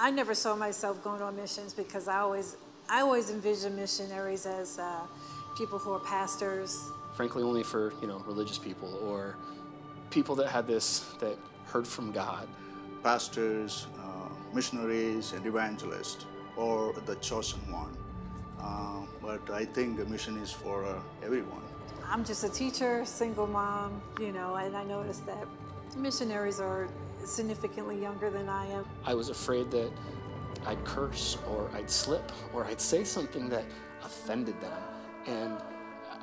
I never saw myself going on missions because I always, I always envisioned missionaries as uh, people who are pastors. Frankly, only for you know religious people or people that had this that heard from God. Pastors, uh, missionaries, and evangelists, or the chosen one. Uh, but I think the mission is for uh, everyone. I'm just a teacher, single mom, you know, and I noticed that missionaries are significantly younger than I am. I was afraid that I'd curse or I'd slip or I'd say something that offended them. And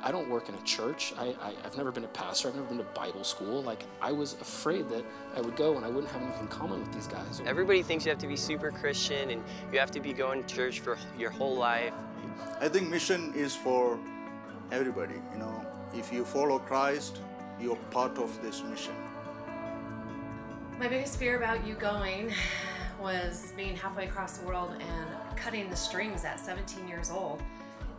I don't work in a church. I, I, have never been a pastor. I've never been to Bible school. Like, I was afraid that I would go and I wouldn't have anything in common with these guys. Everybody thinks you have to be super Christian and you have to be going to church for your whole life. I think mission is for everybody, you know. If you follow Christ, you're part of this mission. My biggest fear about you going was being halfway across the world and cutting the strings at 17 years old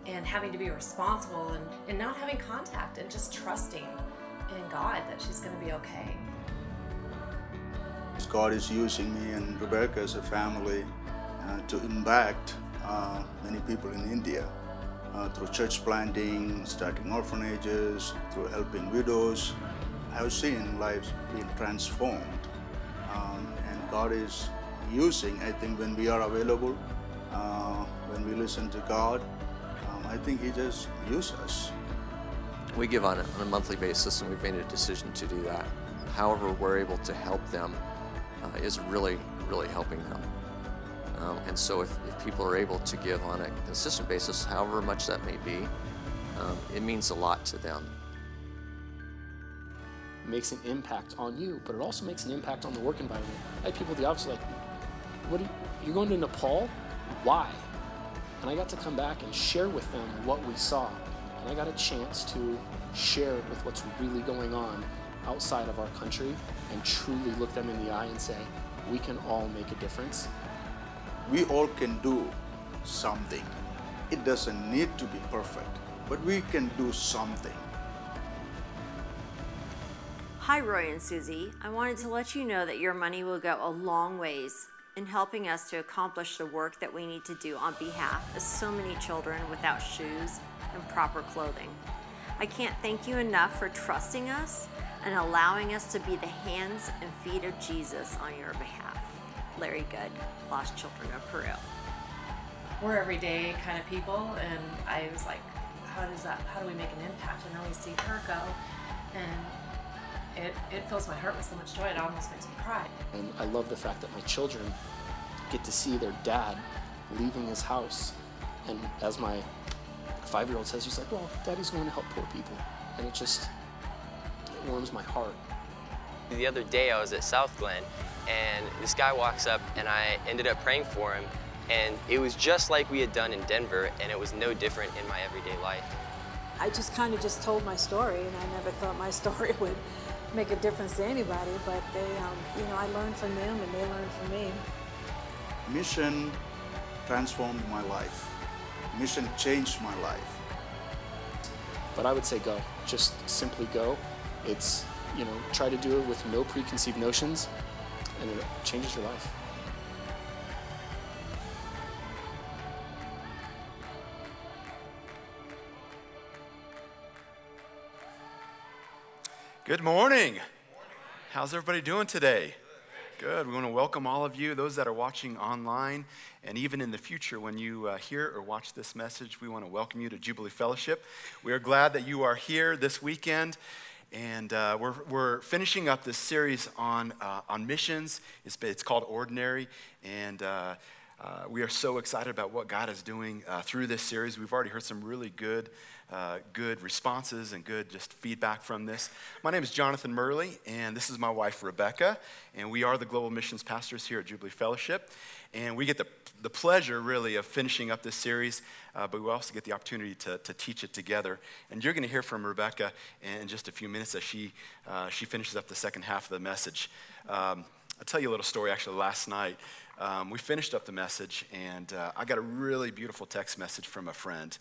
and having to be responsible and, and not having contact and just trusting in God that she's going to be okay. God is using me and Rebecca as a family uh, to impact uh, many people in India uh, through church planting, starting orphanages, through helping widows. I've seen lives being transformed. God is using, I think, when we are available, uh, when we listen to God, um, I think He just uses us. We give on a, on a monthly basis, and we've made a decision to do that. However, we're able to help them uh, is really, really helping them. Um, and so if, if, people are able to give on a consistent basis, however much that may be, um, it means a lot to them. Makes an impact on you, but it also makes an impact on the work environment. I had people at the office like, what are you, you're going to Nepal? Why? And I got to come back and share with them what we saw. And I got a chance to share with what's really going on outside of our country and truly look them in the eye and say, we can all make a difference we all can do something. It doesn't need to be perfect, but we can do something. Hi, Roy and Susie. I wanted to let you know that your money will go a long ways in helping us to accomplish the work that we need to do on behalf of so many children without shoes and proper clothing. I can't thank you enough for trusting us and allowing us to be the hands and feet of Jesus on your behalf. Larry Good, Lost Children of Peru. We're everyday kind of people, and I was like, how does that, how do we make an impact? And then we see her go, and it, it fills my heart with so much joy, it almost makes me cry. And I love the fact that my children get to see their dad leaving his house. And as my five year old says, he's like, well, daddy's going to help poor people. And it just it warms my heart. The other day I was at South Glen and this guy walks up and I ended up praying for him and it was just like we had done in Denver and it was no different in my everyday life. I just kind of just told my story and I never thought my story would make a difference to anybody, but they, um, you know, I learned from them and they learned from me. Mission transformed my life. Mission changed my life. But I would say go. Just simply go. It's, you know, try to do it with no preconceived notions and it changes your life. Good morning. How's everybody doing today? Good. We want to welcome all of you, those that are watching online, and even in the future when you uh, hear or watch this message, we want to welcome you to Jubilee Fellowship. We are glad that you are here this weekend. And uh, we're, we're finishing up this series on, uh, on missions. It's, it's called Ordinary. And uh, uh we are so excited about what God is doing uh, through this series. We've already heard some really good, uh, good responses and good just feedback from this. My name is Jonathan Murley, and this is my wife, Rebecca. And we are the Global Missions Pastors here at Jubilee Fellowship. And we get the, the pleasure, really, of finishing up this series, uh, but we also get the opportunity to, to teach it together. And you're going to hear from Rebecca in just a few minutes as she, uh, she finishes up the second half of the message. Um, I'll tell you a little story actually last night. Um, we finished up the message, and uh, I got a really beautiful text message from a friend.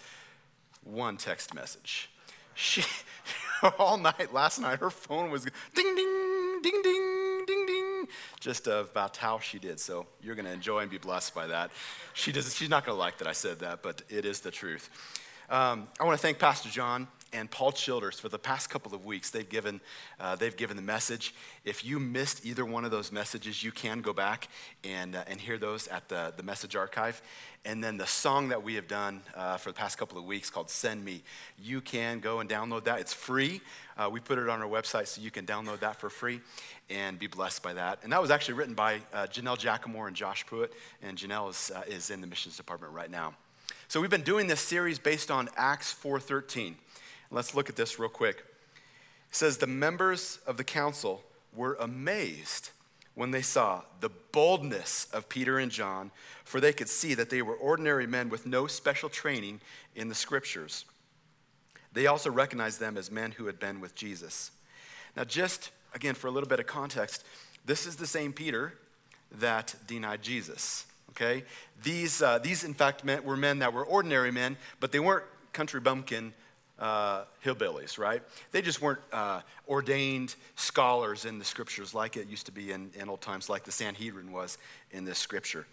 One text message. She, all night last night, her phone was ding, ding, ding, ding, ding, ding just about how she did. So you're going to enjoy and be blessed by that. She does, she's not going to like that I said that, but it is the truth. Um, I want to thank Pastor John and Paul Childers for the past couple of weeks. They've given, uh, they've given the message. If you missed either one of those messages, you can go back and, uh, and hear those at the, the message archive. And then the song that we have done uh, for the past couple of weeks called Send Me, you can go and download that. It's free. Uh, we put it on our website so you can download that for free and be blessed by that. And that was actually written by uh, Janelle Jackamore and Josh Pruitt. And Janelle is, uh, is in the missions department right now. So we've been doing this series based on Acts 4.13. Let's look at this real quick. It says, The members of the council were amazed when they saw the boldness of Peter and John, for they could see that they were ordinary men with no special training in the scriptures. They also recognized them as men who had been with Jesus. Now, just again, for a little bit of context, this is the same Peter that denied Jesus. Okay? These, uh, these in fact, men, were men that were ordinary men, but they weren't country bumpkin uh, hillbillies, right? They just weren't uh, ordained scholars in the scriptures like it used to be in, in old times, like the Sanhedrin was in this scripture.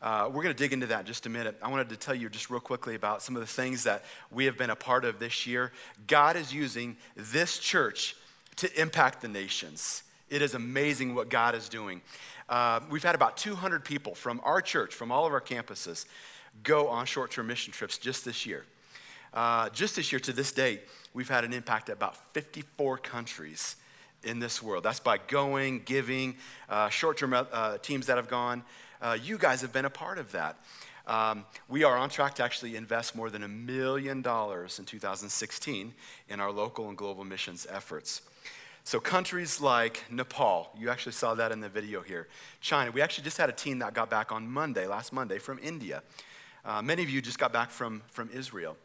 Uh, we're going to dig into that in just a minute. I wanted to tell you just real quickly about some of the things that we have been a part of this year. God is using this church to impact the nations. It is amazing what God is doing. Uh, we've had about 200 people from our church, from all of our campuses, go on short term mission trips just this year. Uh, just this year to this date, we've had an impact at about 54 countries in this world. That's by going, giving, uh, short term uh, teams that have gone. Uh, you guys have been a part of that. Um, we are on track to actually invest more than a million dollars in 2016 in our local and global missions efforts. So, countries like Nepal, you actually saw that in the video here. China, we actually just had a team that got back on Monday, last Monday, from India. Uh, many of you just got back from, from Israel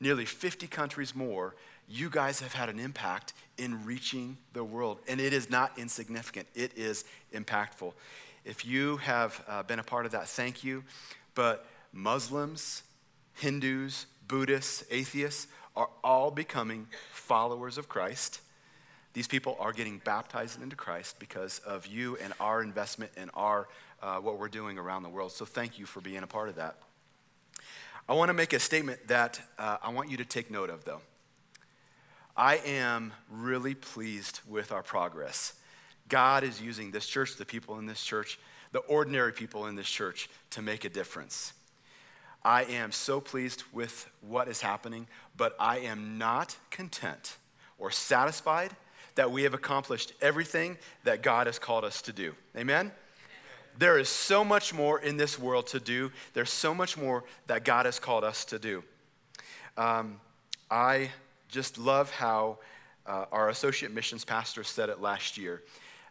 nearly 50 countries more, you guys have had an impact in reaching the world. And it is not insignificant, it is impactful. If you have uh, been a part of that, thank you. But Muslims, Hindus, Buddhists, atheists are all becoming followers of Christ. These people are getting baptized into Christ because of you and our investment and our uh, what we're doing around the world. So thank you for being a part of that. I want to make a statement that uh, I want you to take note of, though. I am really pleased with our progress. God is using this church, the people in this church, the ordinary people in this church to make a difference. I am so pleased with what is happening, but I am not content or satisfied that we have accomplished everything that God has called us to do. Amen? There is so much more in this world to do. There's so much more that God has called us to do. Um, I just love how uh, our associate missions pastor said it last year.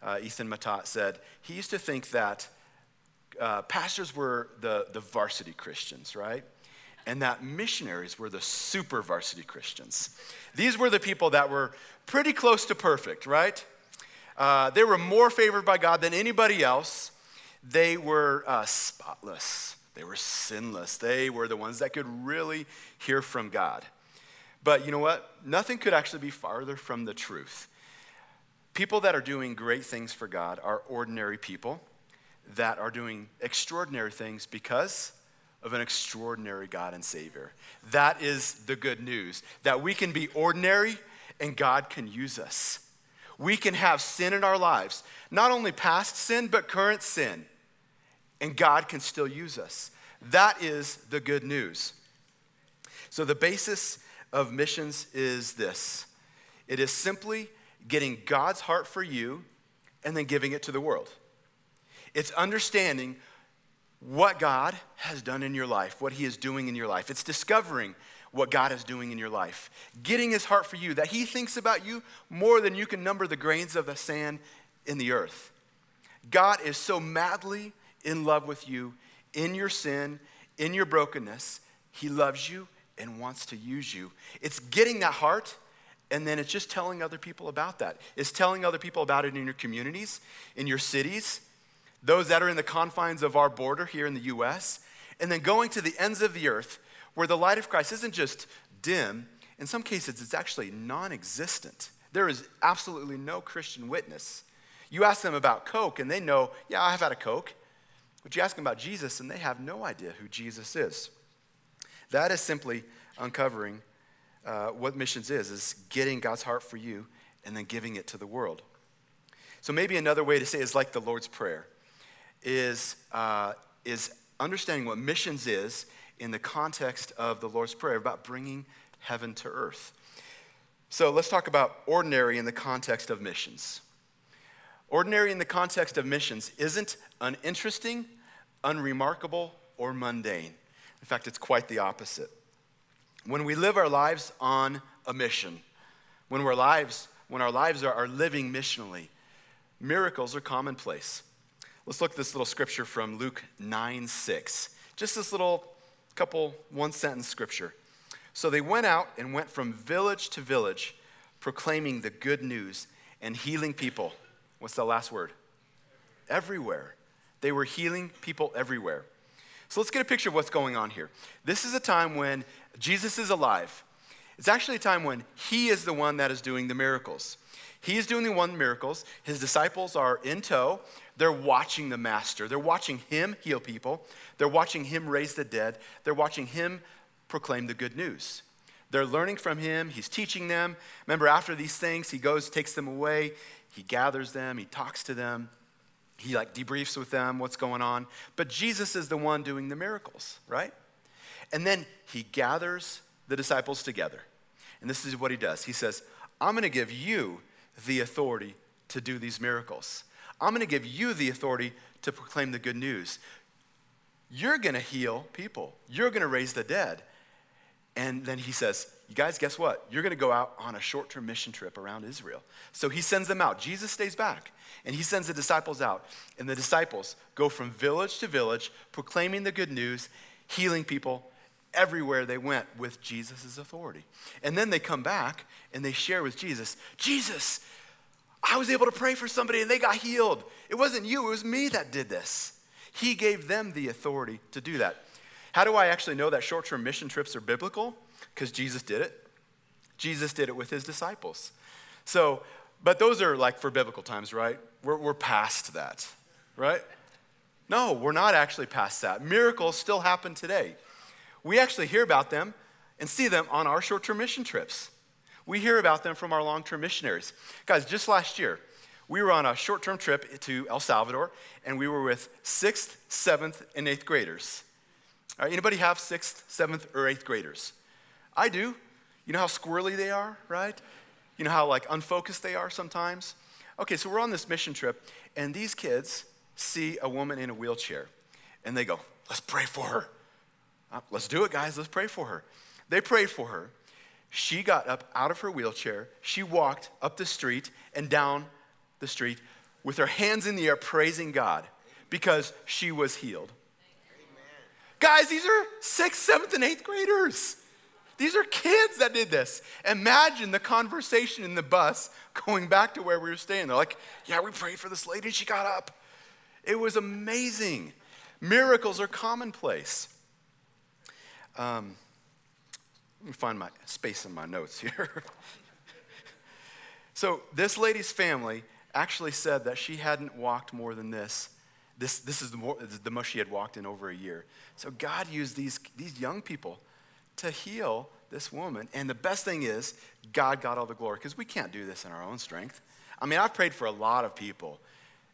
Uh, Ethan Matat said, he used to think that uh, pastors were the, the varsity Christians, right? And that missionaries were the super varsity Christians. These were the people that were pretty close to perfect, right? Uh, they were more favored by God than anybody else. They were uh, spotless, they were sinless. They were the ones that could really hear from God. But you know what? Nothing could actually be farther from the truth. People that are doing great things for God are ordinary people that are doing extraordinary things because of an extraordinary God and Savior. That is the good news that we can be ordinary and God can use us. We can have sin in our lives, not only past sin, but current sin and God can still use us. That is the good news. So, the basis of missions is this it is simply getting God's heart for you and then giving it to the world. It's understanding what God has done in your life, what He is doing in your life. It's discovering what God is doing in your life, getting His heart for you, that He thinks about you more than you can number the grains of the sand in the earth. God is so madly in love with you in your sin, in your brokenness. He loves you and wants to use you. It's getting that heart, and then it's just telling other people about that. It's telling other people about it in your communities, in your cities, those that are in the confines of our border here in the US, and then going to the ends of the earth where the light of Christ isn't just dim, in some cases, it's actually non existent. There is absolutely no Christian witness You ask them about Coke, and they know, yeah, I've had a Coke. But you ask them about Jesus, and they have no idea who Jesus is. That is simply uncovering uh, what missions is, is getting God's heart for you and then giving it to the world. So maybe another way to say is like the Lord's Prayer, is, uh, is understanding what missions is in the context of the Lord's Prayer about bringing heaven to earth. So let's talk about ordinary in the context of missions. Ordinary in the context of missions isn't uninteresting, unremarkable, or mundane. In fact, it's quite the opposite. When we live our lives on a mission, when our lives, when our lives are, are living missionally, miracles are commonplace. Let's look at this little scripture from Luke 9 6. Just this little couple one sentence scripture. So they went out and went from village to village, proclaiming the good news and healing people. What's the last word? Everywhere. They were healing people everywhere. So let's get a picture of what's going on here. This is a time when Jesus is alive. It's actually a time when he is the one that is doing the miracles. He is doing the one miracles. His disciples are in tow. They're watching the master. They're watching him heal people. They're watching him raise the dead. They're watching him proclaim the good news. They're learning from him. He's teaching them. Remember, after these things, he goes, takes them away. He gathers them. He talks to them. He like debriefs with them what's going on. But Jesus is the one doing the miracles, right? And then he gathers the disciples together. And this is what he does. He says, I'm going to give you the authority to do these miracles. I'm going to give you the authority to proclaim the good news. You're going to heal people, you're going to raise the dead. And then he says, You guys, guess what? You're going to go out on a short term mission trip around Israel. So he sends them out. Jesus stays back and he sends the disciples out. And the disciples go from village to village, proclaiming the good news, healing people everywhere they went with Jesus' authority. And then they come back and they share with Jesus Jesus, I was able to pray for somebody and they got healed. It wasn't you, it was me that did this. He gave them the authority to do that. How do I actually know that short term mission trips are biblical? Because Jesus did it. Jesus did it with his disciples. So, but those are like for biblical times, right? We're, we're past that, right? No, we're not actually past that. Miracles still happen today. We actually hear about them and see them on our short term mission trips. We hear about them from our long term missionaries. Guys, just last year, we were on a short term trip to El Salvador, and we were with sixth, seventh, and eighth graders. Right, anybody have sixth, seventh, or eighth graders? I do. You know how squirrely they are, right? You know how like unfocused they are sometimes? Okay, so we're on this mission trip, and these kids see a woman in a wheelchair, and they go, Let's pray for her. Uh, let's do it, guys. Let's pray for her. They prayed for her. She got up out of her wheelchair. She walked up the street and down the street with her hands in the air, praising God because she was healed. Amen. Guys, these are sixth, seventh, and eighth graders. These are kids that did this. Imagine the conversation in the bus going back to where we were staying. They're like, Yeah, we prayed for this lady and she got up. It was amazing. Miracles are commonplace. Um, let me find my space in my notes here. so, this lady's family actually said that she hadn't walked more than this. This, this is the, more, this is the most she had walked in over a year. So, God used these, these young people to heal this woman. And the best thing is, God got all the glory because we can't do this in our own strength. I mean, I've prayed for a lot of people,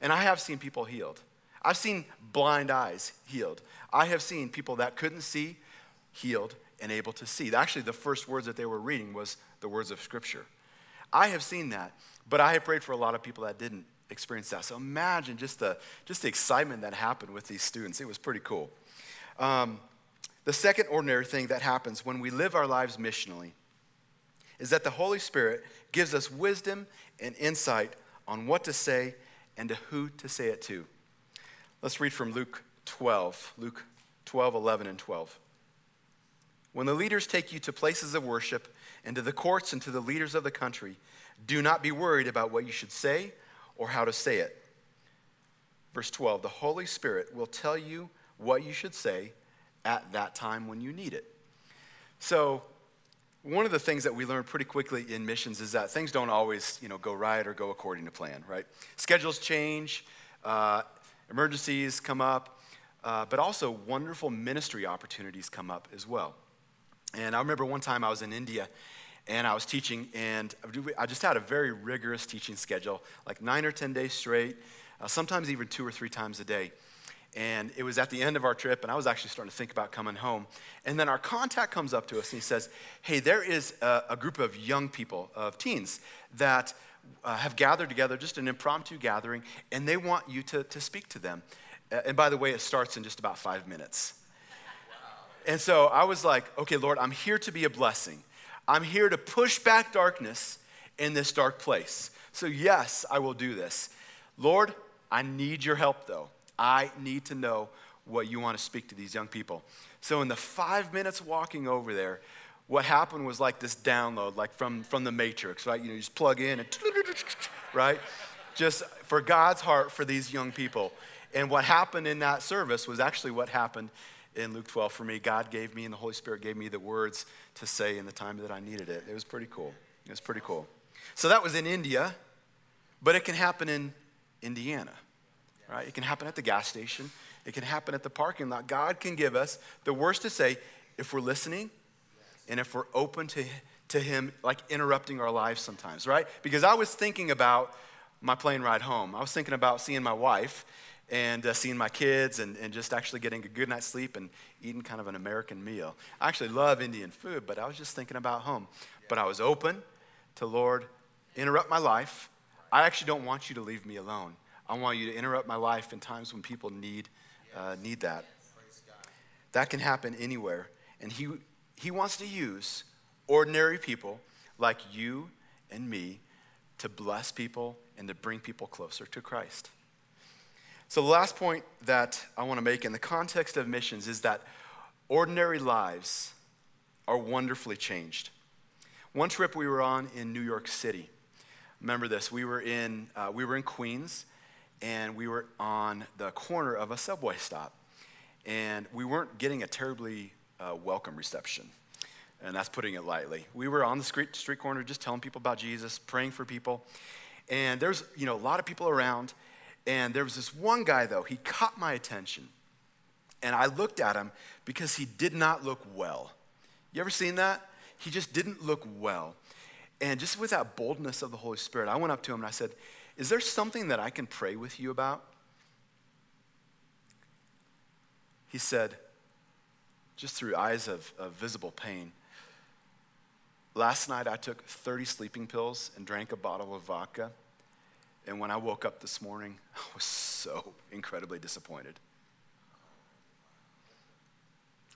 and I have seen people healed. I've seen blind eyes healed. I have seen people that couldn't see healed, and able to see. Actually, the first words that they were reading was the words of Scripture. I have seen that, but I have prayed for a lot of people that didn't experience that. So imagine just the, just the excitement that happened with these students. It was pretty cool. Um, the second ordinary thing that happens when we live our lives missionally is that the Holy Spirit gives us wisdom and insight on what to say and to who to say it to. Let's read from Luke 12, Luke 12, 11, and 12. When the leaders take you to places of worship and to the courts and to the leaders of the country, do not be worried about what you should say or how to say it. Verse 12 The Holy Spirit will tell you what you should say at that time when you need it. So, one of the things that we learn pretty quickly in missions is that things don't always, you know, go right or go according to plan, right? Schedules change, uh, emergencies come up, uh, but also wonderful ministry opportunities come up as well. And I remember one time I was in India and I was teaching, and I just had a very rigorous teaching schedule, like nine or 10 days straight, uh, sometimes even two or three times a day. And it was at the end of our trip, and I was actually starting to think about coming home. And then our contact comes up to us and he says, Hey, there is a, a group of young people, of teens, that uh, have gathered together, just an impromptu gathering, and they want you to, to speak to them. Uh, and by the way, it starts in just about five minutes. And so I was like, okay, Lord, I'm here to be a blessing. I'm here to push back darkness in this dark place. So, yes, I will do this. Lord, I need your help, though. I need to know what you want to speak to these young people. So, in the five minutes walking over there, what happened was like this download, like from, from the Matrix, right? You know, you just plug in and, right? Just for God's heart for these young people. And what happened in that service was actually what happened in Luke 12 for me. God gave me, and the Holy Spirit gave me the words to say in the time that I needed it. It was pretty cool. It was pretty cool. So that was in India, but it can happen in Indiana, right? It can happen at the gas station. It can happen at the parking lot. God can give us the words to say if we're listening and if we're open to, to Him, like interrupting our lives sometimes, right? Because I was thinking about my plane ride home. I was thinking about seeing my wife and uh, seeing my kids and, and just actually getting a good night's sleep and eating kind of an American meal. I actually love Indian food, but I was just thinking about home. But I was open to Lord, interrupt my life. I actually don't want you to leave me alone. I want you to interrupt my life in times when people need, uh, need that. That can happen anywhere. And he, he wants to use ordinary people like you and me to bless people and to bring people closer to Christ. So, the last point that I want to make in the context of missions is that ordinary lives are wonderfully changed. One trip we were on in New York City, remember this, we were in, uh, we were in Queens and we were on the corner of a subway stop. And we weren't getting a terribly uh, welcome reception. And that's putting it lightly. We were on the street, street corner just telling people about Jesus, praying for people. And there's, you know, a lot of people around. And there was this one guy, though, he caught my attention. And I looked at him because he did not look well. You ever seen that? He just didn't look well. And just with that boldness of the Holy Spirit, I went up to him and I said, Is there something that I can pray with you about? He said, just through eyes of, of visible pain, Last night I took 30 sleeping pills and drank a bottle of vodka. And when I woke up this morning, I was so incredibly disappointed.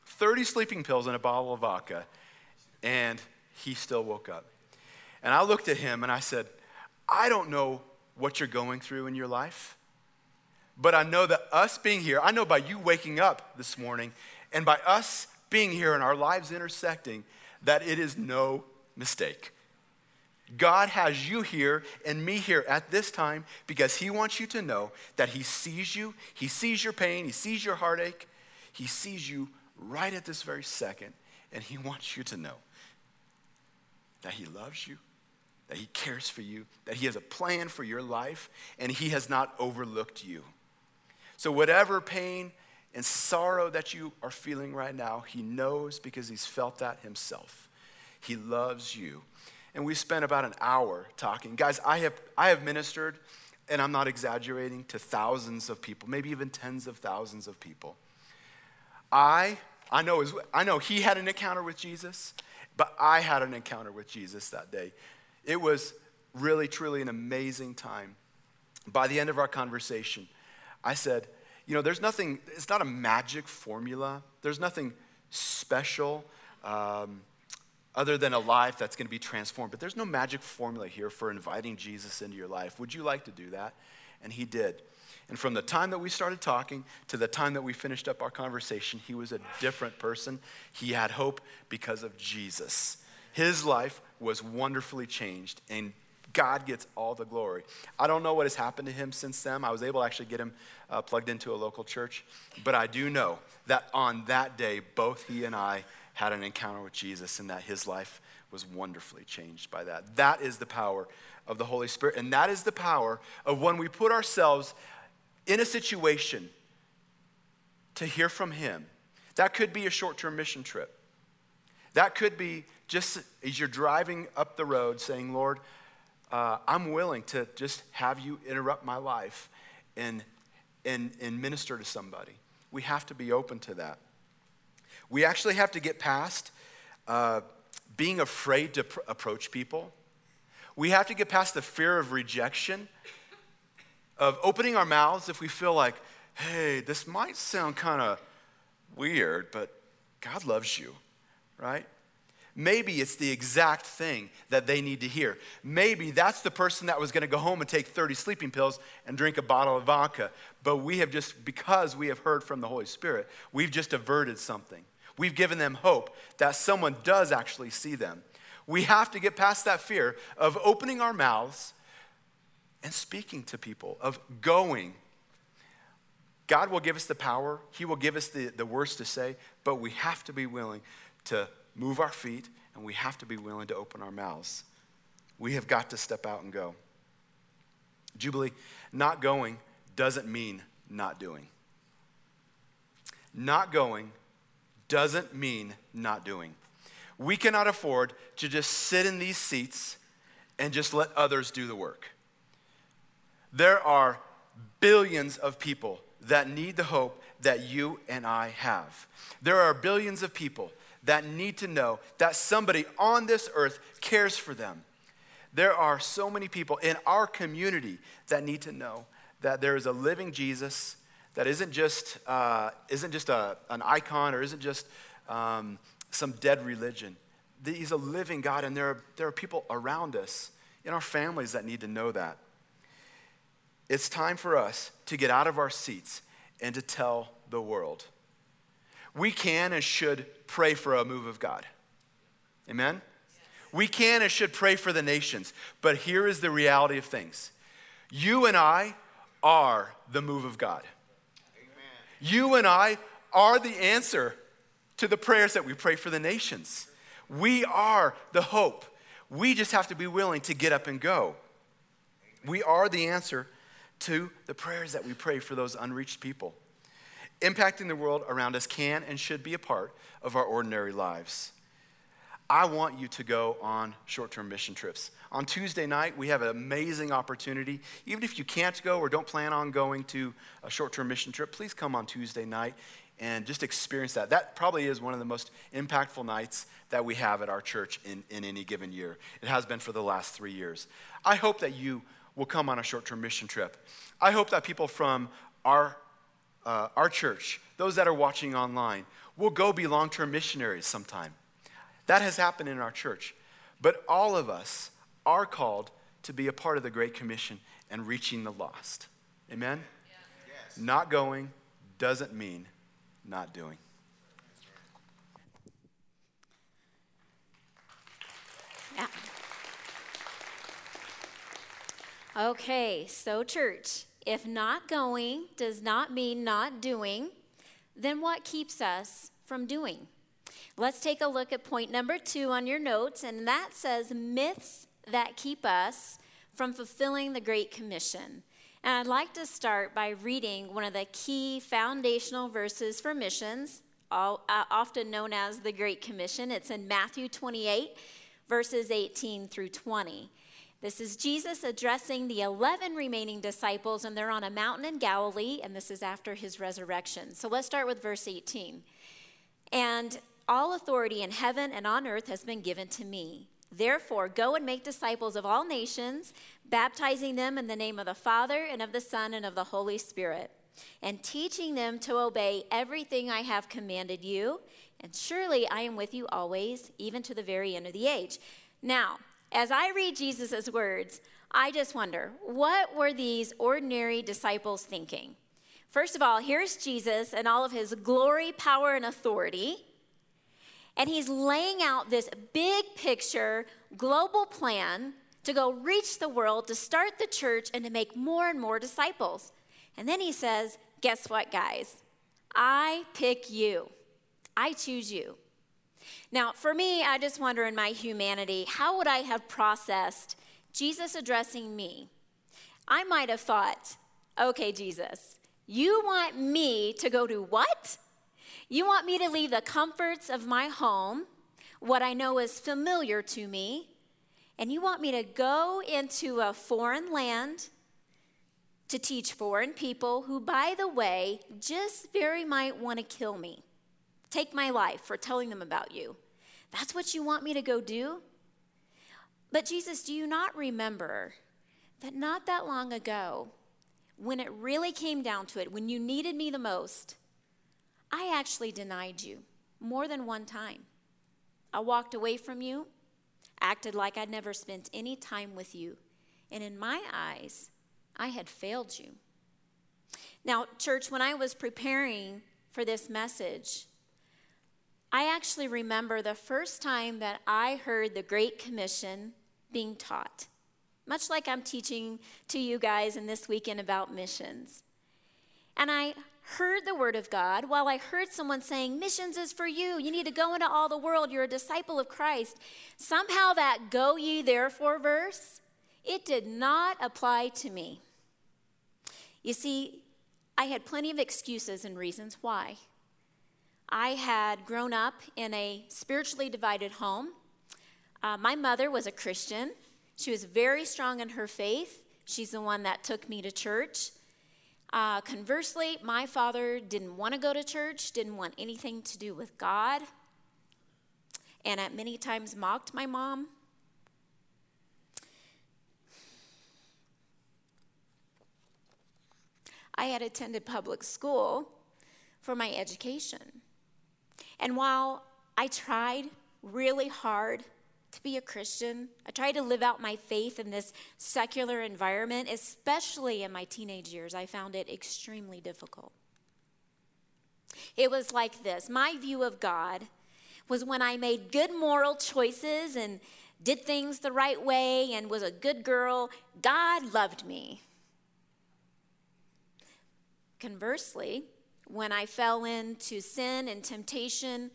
30 sleeping pills and a bottle of vodka, and he still woke up. And I looked at him and I said, I don't know what you're going through in your life, but I know that us being here, I know by you waking up this morning and by us being here and our lives intersecting, that it is no mistake. God has you here and me here at this time because He wants you to know that He sees you, He sees your pain, He sees your heartache, He sees you right at this very second, and He wants you to know that He loves you, that He cares for you, that He has a plan for your life, and He has not overlooked you. So, whatever pain and sorrow that you are feeling right now, He knows because He's felt that Himself. He loves you and we spent about an hour talking. Guys, I have, I have ministered, and I'm not exaggerating, to thousands of people, maybe even tens of thousands of people. I, I know, I know he had an encounter with Jesus, but I had an encounter with Jesus that day. It was really, truly an amazing time. By the end of our conversation, I said, you know, there's nothing, it's not a magic formula, there's nothing special. Um, other than a life that's going to be transformed. But there's no magic formula here for inviting Jesus into your life. Would you like to do that? And he did. And from the time that we started talking to the time that we finished up our conversation, he was a different person. He had hope because of Jesus. His life was wonderfully changed, and God gets all the glory. I don't know what has happened to him since then. I was able to actually get him uh, plugged into a local church, but I do know that on that day, both he and I had an encounter with Jesus and that his life was wonderfully changed by that. That is the power of the Holy Spirit. And that is the power of when we put ourselves in a situation to hear from Him. That could be a short term mission trip. That could be just as you're driving up the road saying, Lord, uh, I'm willing to just have you interrupt my life and, and, and minister to somebody. We have to be open to that. We actually have to get past uh, being afraid to pr- approach people. We have to get past the fear of rejection, of opening our mouths if we feel like, hey, this might sound kind of weird, but God loves you, right? Maybe it's the exact thing that they need to hear. Maybe that's the person that was going to go home and take 30 sleeping pills and drink a bottle of vodka. But we have just, because we have heard from the Holy Spirit, we've just averted something. We've given them hope that someone does actually see them. We have to get past that fear of opening our mouths and speaking to people, of going. God will give us the power, He will give us the, the words to say, but we have to be willing to move our feet, and we have to be willing to open our mouths. We have got to step out and go. Jubilee, not going doesn't mean not doing. Not going doesn't mean not doing. We cannot afford to just sit in these seats and just let others do the work. There are billions of people that need the hope that you and I have. There are billions of people that need to know that somebody on this earth cares for them. There are so many people in our community that need to know that there is a living Jesus that isn't just, uh, isn't just a, an icon or isn't just um, some dead religion. He's a living God, and there are, there are people around us in our families that need to know that. It's time for us to get out of our seats and to tell the world we can and should pray for a move of God. Amen? We can and should pray for the nations. But here is the reality of things you and I are the move of God. Amen. You and I are the answer to the prayers that we pray for the nations. We are the hope. We just have to be willing to get up and go. We are the answer to the prayers that we pray for those unreached people. Impacting the world around us can and should be a part of our ordinary lives. I want you to go on short term mission trips. On Tuesday night, we have an amazing opportunity. Even if you can't go or don't plan on going to a short term mission trip, please come on Tuesday night and just experience that. That probably is one of the most impactful nights that we have at our church in, in any given year. It has been for the last three years. I hope that you will come on a short term mission trip. I hope that people from our uh, our church, those that are watching online, will go be long term missionaries sometime. That has happened in our church. But all of us are called to be a part of the Great Commission and reaching the lost. Amen? Yes. Not going doesn't mean not doing. Yeah. Okay, so church, if not going does not mean not doing, then what keeps us from doing? Let's take a look at point number two on your notes, and that says myths that keep us from fulfilling the Great Commission. And I'd like to start by reading one of the key foundational verses for missions, all, uh, often known as the Great Commission. It's in Matthew 28, verses 18 through 20. This is Jesus addressing the 11 remaining disciples, and they're on a mountain in Galilee, and this is after his resurrection. So let's start with verse 18. And all authority in heaven and on earth has been given to me. Therefore, go and make disciples of all nations, baptizing them in the name of the Father, and of the Son, and of the Holy Spirit, and teaching them to obey everything I have commanded you. And surely I am with you always, even to the very end of the age. Now, as I read Jesus' words, I just wonder what were these ordinary disciples thinking? First of all, here's Jesus and all of his glory, power, and authority. And he's laying out this big picture, global plan to go reach the world, to start the church, and to make more and more disciples. And then he says, Guess what, guys? I pick you, I choose you. Now, for me, I just wonder in my humanity, how would I have processed Jesus addressing me? I might have thought, okay, Jesus, you want me to go to what? You want me to leave the comforts of my home, what I know is familiar to me, and you want me to go into a foreign land to teach foreign people who, by the way, just very might want to kill me, take my life for telling them about you. That's what you want me to go do? But, Jesus, do you not remember that not that long ago, when it really came down to it, when you needed me the most, I actually denied you more than one time. I walked away from you, acted like I'd never spent any time with you, and in my eyes, I had failed you. Now, church, when I was preparing for this message, I actually remember the first time that I heard the Great Commission being taught, much like I'm teaching to you guys in this weekend about missions. And I heard the word of God while I heard someone saying, Missions is for you. You need to go into all the world. You're a disciple of Christ. Somehow that go ye therefore verse, it did not apply to me. You see, I had plenty of excuses and reasons why. I had grown up in a spiritually divided home. Uh, my mother was a Christian. She was very strong in her faith. She's the one that took me to church. Uh, conversely, my father didn't want to go to church, didn't want anything to do with God, and at many times mocked my mom. I had attended public school for my education. And while I tried really hard to be a Christian, I tried to live out my faith in this secular environment, especially in my teenage years, I found it extremely difficult. It was like this my view of God was when I made good moral choices and did things the right way and was a good girl, God loved me. Conversely, when I fell into sin and temptation,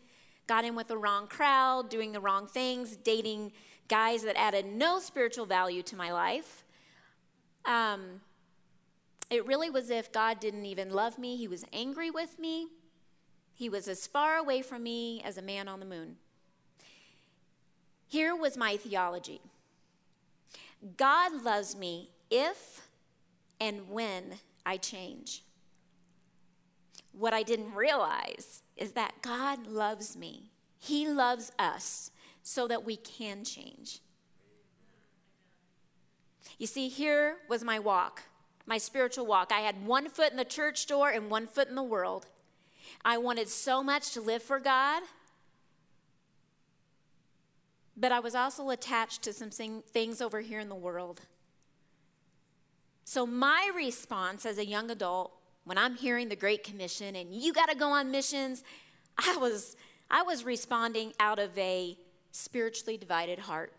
got in with the wrong crowd, doing the wrong things, dating guys that added no spiritual value to my life, um, it really was if God didn't even love me. He was angry with me. He was as far away from me as a man on the moon. Here was my theology God loves me if and when I change. What I didn't realize is that God loves me. He loves us so that we can change. You see, here was my walk, my spiritual walk. I had one foot in the church door and one foot in the world. I wanted so much to live for God, but I was also attached to some things over here in the world. So, my response as a young adult when I'm hearing the Great Commission and you got to go on missions, I was, I was responding out of a spiritually divided heart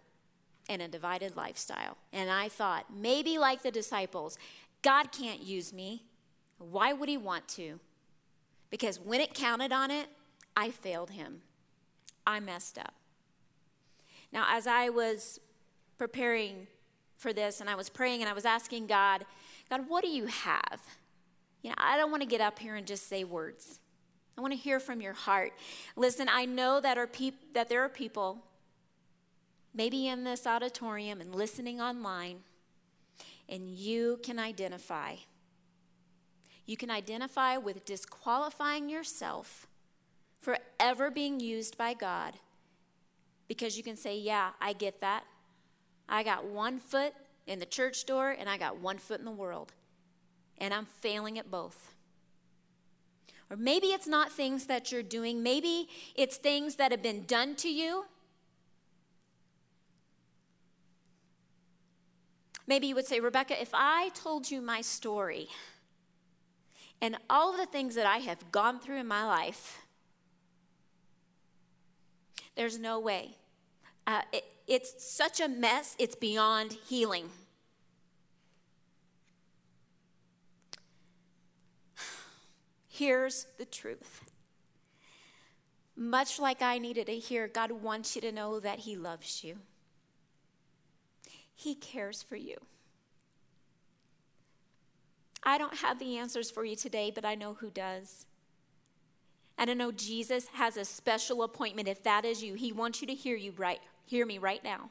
and a divided lifestyle. And I thought, maybe like the disciples, God can't use me. Why would he want to? Because when it counted on it, I failed him. I messed up. Now, as I was preparing for this and I was praying and I was asking God, God, what do you have? You know, I don't want to get up here and just say words. I want to hear from your heart. Listen, I know that, are peop- that there are people, maybe in this auditorium and listening online, and you can identify. You can identify with disqualifying yourself for ever being used by God because you can say, Yeah, I get that. I got one foot in the church door and I got one foot in the world and I'm failing at both. Or maybe it's not things that you're doing, maybe it's things that have been done to you. Maybe you would say, Rebecca, if I told you my story and all of the things that I have gone through in my life, there's no way. Uh, it, it's such a mess, it's beyond healing. Here's the truth much like I needed to hear, God wants you to know that He loves you. He cares for you. I don't have the answers for you today, but I know who does. And I know Jesus has a special appointment. If that is you, He wants you to hear you right, hear me right now.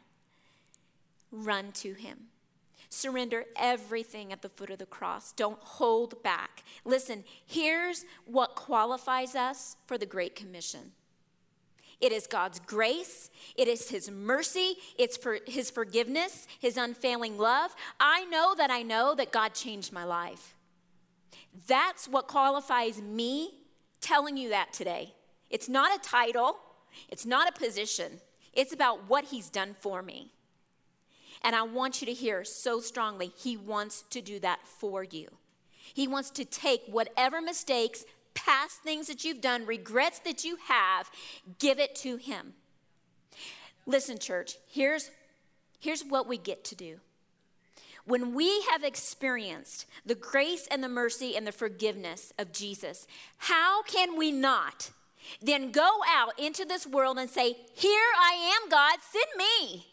Run to Him. Surrender everything at the foot of the cross. Don't hold back. Listen, here's what qualifies us for the Great Commission. It is God's grace. It is His mercy. It's for His forgiveness, His unfailing love. I know that I know that God changed my life. That's what qualifies me telling you that today. It's not a title, it's not a position, it's about what He's done for me. And I want you to hear so strongly, He wants to do that for you. He wants to take whatever mistakes, past things that you've done, regrets that you have, give it to Him. Listen, church, here's, here's what we get to do. When we have experienced the grace and the mercy and the forgiveness of Jesus, how can we not then go out into this world and say, Here I am, God, send me?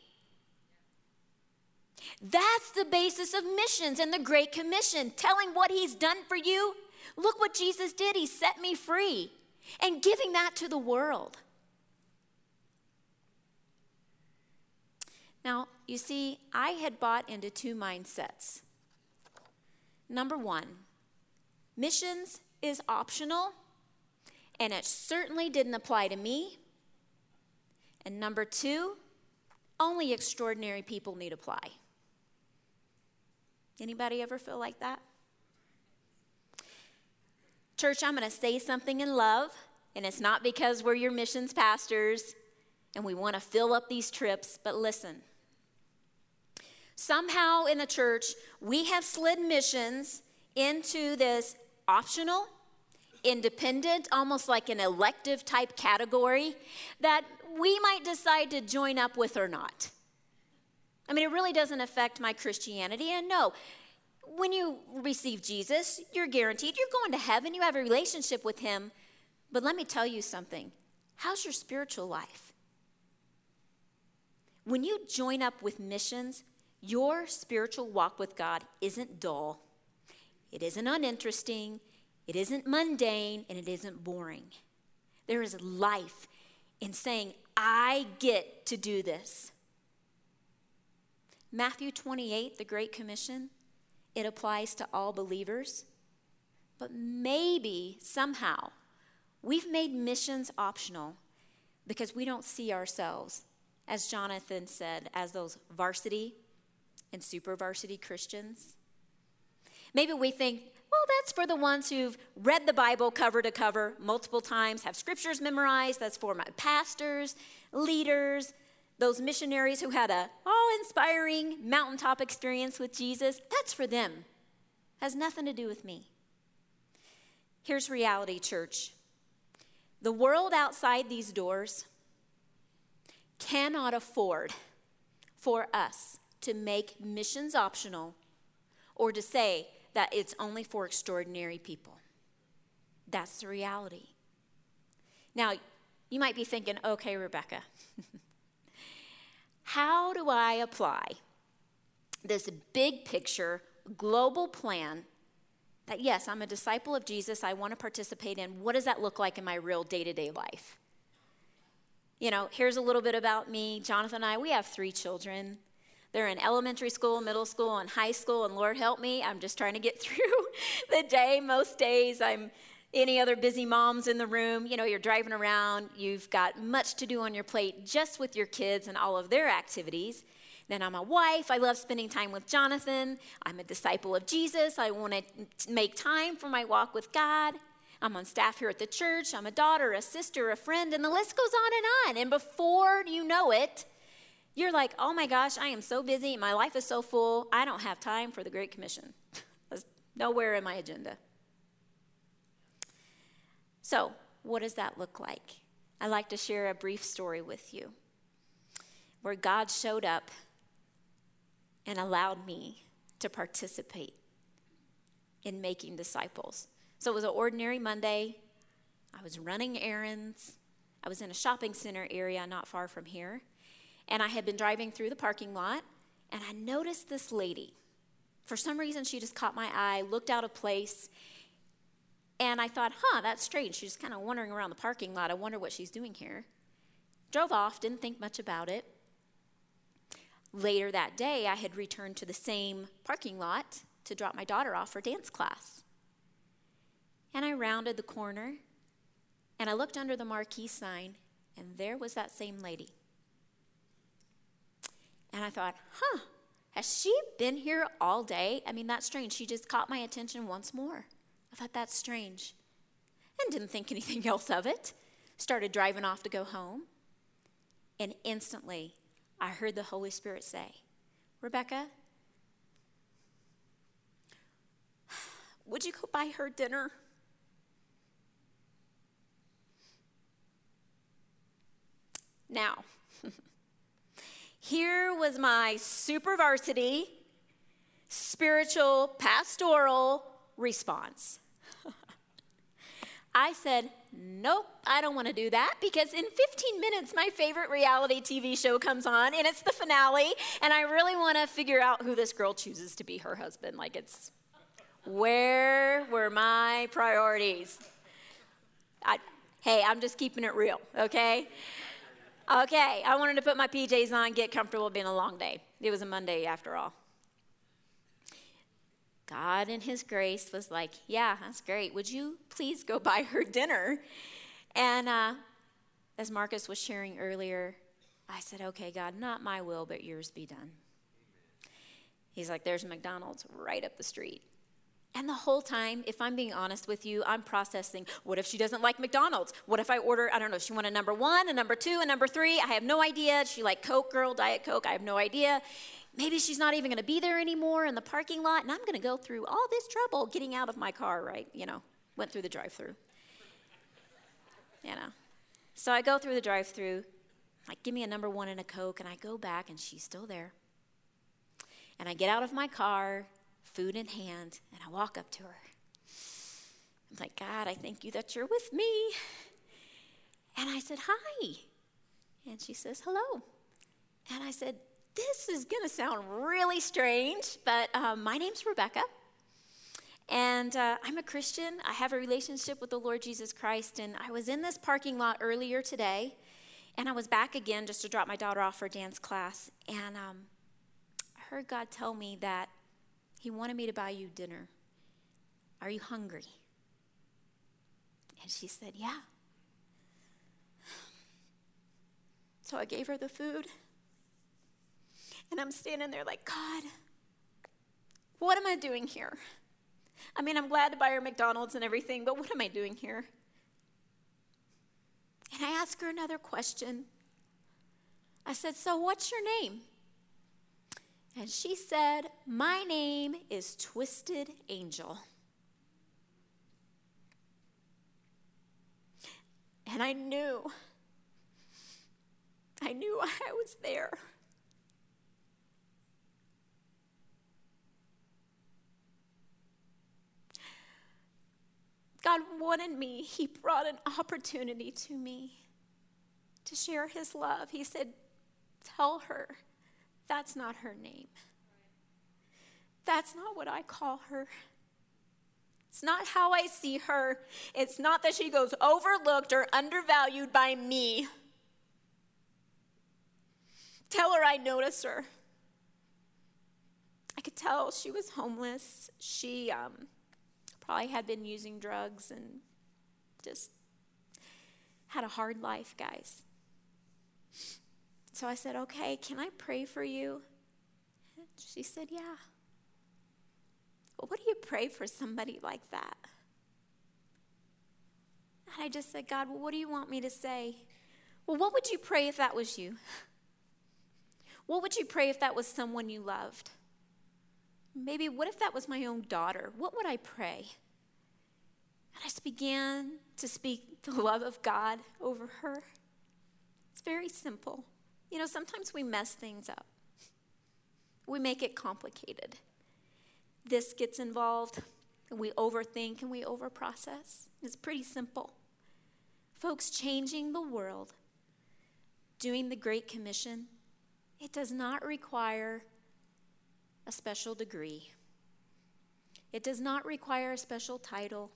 That's the basis of missions and the Great Commission, telling what He's done for you. Look what Jesus did. He set me free and giving that to the world. Now, you see, I had bought into two mindsets. Number one, missions is optional, and it certainly didn't apply to me. And number two, only extraordinary people need apply. Anybody ever feel like that? Church, I'm going to say something in love, and it's not because we're your missions pastors and we want to fill up these trips, but listen. Somehow in the church, we have slid missions into this optional, independent, almost like an elective type category that we might decide to join up with or not. I mean, it really doesn't affect my Christianity. And no, when you receive Jesus, you're guaranteed you're going to heaven, you have a relationship with Him. But let me tell you something how's your spiritual life? When you join up with missions, your spiritual walk with God isn't dull, it isn't uninteresting, it isn't mundane, and it isn't boring. There is life in saying, I get to do this. Matthew 28, the Great Commission, it applies to all believers. But maybe somehow we've made missions optional because we don't see ourselves, as Jonathan said, as those varsity and super varsity Christians. Maybe we think, well, that's for the ones who've read the Bible cover to cover multiple times, have scriptures memorized. That's for my pastors, leaders, those missionaries who had a awe-inspiring mountaintop experience with Jesus, that's for them. Has nothing to do with me. Here's reality, church. The world outside these doors cannot afford for us to make missions optional or to say that it's only for extraordinary people. That's the reality. Now, you might be thinking, okay, Rebecca, How do I apply this big picture, global plan that, yes, I'm a disciple of Jesus, I want to participate in? What does that look like in my real day to day life? You know, here's a little bit about me. Jonathan and I, we have three children. They're in elementary school, middle school, and high school, and Lord help me, I'm just trying to get through the day. Most days I'm any other busy moms in the room, you know, you're driving around, you've got much to do on your plate just with your kids and all of their activities. Then I'm a wife. I love spending time with Jonathan. I'm a disciple of Jesus. I want to make time for my walk with God. I'm on staff here at the church. I'm a daughter, a sister, a friend, and the list goes on and on. And before you know it, you're like, oh my gosh, I am so busy. My life is so full. I don't have time for the Great Commission. That's nowhere in my agenda. So, what does that look like? I'd like to share a brief story with you where God showed up and allowed me to participate in making disciples. So it was an ordinary Monday. I was running errands I was in a shopping center area not far from here, and I had been driving through the parking lot, and I noticed this lady. For some reason, she just caught my eye, looked out of place, and I thought, huh, that's strange. She's kind of wandering around the parking lot. I wonder what she's doing here. Drove off, didn't think much about it. Later that day, I had returned to the same parking lot to drop my daughter off for dance class. And I rounded the corner and I looked under the marquee sign, and there was that same lady. And I thought, huh, has she been here all day? I mean, that's strange. She just caught my attention once more. I thought that's strange. And didn't think anything else of it. Started driving off to go home. And instantly, I heard the Holy Spirit say, Rebecca, would you go buy her dinner? Now, here was my super varsity, spiritual, pastoral response. I said, Nope, I don't want to do that because in 15 minutes, my favorite reality TV show comes on and it's the finale, and I really want to figure out who this girl chooses to be her husband. Like, it's where were my priorities? I, hey, I'm just keeping it real, okay? Okay, I wanted to put my PJs on, get comfortable, being a long day. It was a Monday after all. God, in His grace, was like, Yeah, that's great. Would you please go buy her dinner? And uh, as Marcus was sharing earlier, I said, Okay, God, not my will, but yours be done. He's like, There's McDonald's right up the street. And the whole time, if I'm being honest with you, I'm processing what if she doesn't like McDonald's? What if I order, I don't know, she want a number one, a number two, a number three? I have no idea. She like Coke girl, Diet Coke? I have no idea. Maybe she's not even going to be there anymore in the parking lot, and I'm going to go through all this trouble getting out of my car, right? You know, went through the drive through. You know. So I go through the drive through, like, give me a number one and a Coke, and I go back, and she's still there. And I get out of my car, food in hand, and I walk up to her. I'm like, God, I thank you that you're with me. And I said, Hi. And she says, Hello. And I said, This is going to sound really strange, but um, my name's Rebecca. And uh, I'm a Christian. I have a relationship with the Lord Jesus Christ. And I was in this parking lot earlier today, and I was back again just to drop my daughter off for dance class. And um, I heard God tell me that he wanted me to buy you dinner. Are you hungry? And she said, Yeah. So I gave her the food. And I'm standing there like, God, what am I doing here? I mean, I'm glad to buy her McDonald's and everything, but what am I doing here? And I asked her another question. I said, So what's your name? And she said, My name is Twisted Angel. And I knew, I knew I was there. God wanted me, He brought an opportunity to me to share His love. He said, Tell her that's not her name. That's not what I call her. It's not how I see her. It's not that she goes overlooked or undervalued by me. Tell her I notice her. I could tell she was homeless. She um, probably had been using drugs and just had a hard life, guys. So I said, Okay, can I pray for you? She said, Yeah. Well, what do you pray for somebody like that? And I just said, God, well, what do you want me to say? Well, what would you pray if that was you? What would you pray if that was someone you loved? Maybe, what if that was my own daughter? What would I pray? And I just began to speak the love of God over her. It's very simple. You know, sometimes we mess things up, we make it complicated. This gets involved, and we overthink and we overprocess. It's pretty simple. Folks, changing the world, doing the Great Commission, it does not require a special degree. It does not require a special title.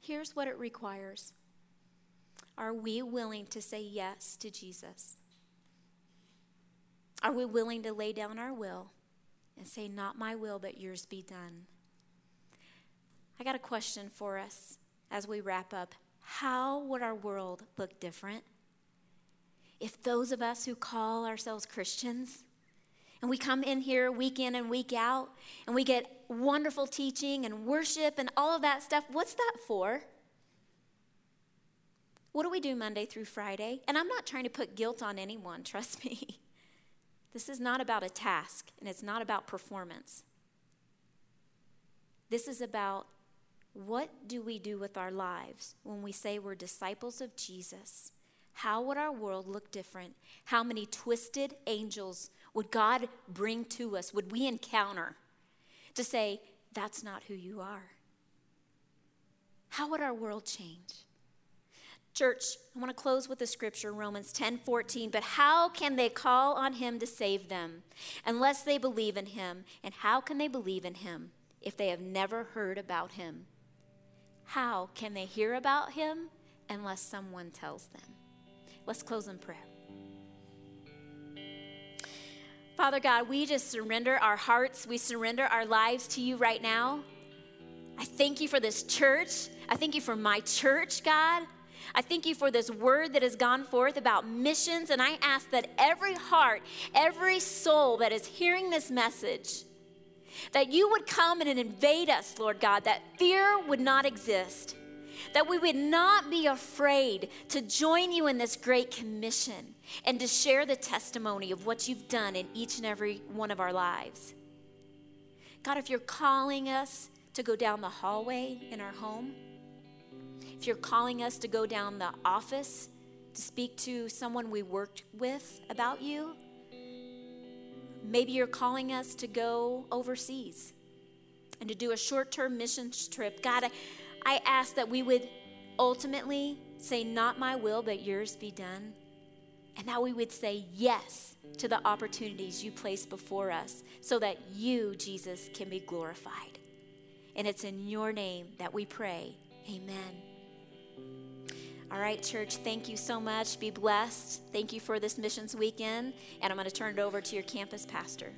Here's what it requires Are we willing to say yes to Jesus? Are we willing to lay down our will and say, Not my will, but yours be done? I got a question for us as we wrap up. How would our world look different if those of us who call ourselves Christians and we come in here week in and week out and we get wonderful teaching and worship and all of that stuff. What's that for? What do we do Monday through Friday? And I'm not trying to put guilt on anyone, trust me. This is not about a task and it's not about performance. This is about what do we do with our lives when we say we're disciples of Jesus? How would our world look different? How many twisted angels would God bring to us, would we encounter to say, that's not who you are? How would our world change? Church, I want to close with the scripture, Romans 10 14. But how can they call on him to save them unless they believe in him? And how can they believe in him if they have never heard about him? How can they hear about him unless someone tells them? Let's close in prayer. Father God, we just surrender our hearts, we surrender our lives to you right now. I thank you for this church. I thank you for my church, God. I thank you for this word that has gone forth about missions. And I ask that every heart, every soul that is hearing this message, that you would come and invade us, Lord God, that fear would not exist, that we would not be afraid to join you in this great commission and to share the testimony of what you've done in each and every one of our lives. God, if you're calling us to go down the hallway in our home, if you're calling us to go down the office to speak to someone we worked with about you, maybe you're calling us to go overseas and to do a short term mission trip. God, I, I ask that we would ultimately say, Not my will, but yours be done. And that we would say yes to the opportunities you place before us so that you, Jesus, can be glorified. And it's in your name that we pray. Amen. All right, church, thank you so much. Be blessed. Thank you for this missions weekend. And I'm going to turn it over to your campus pastor.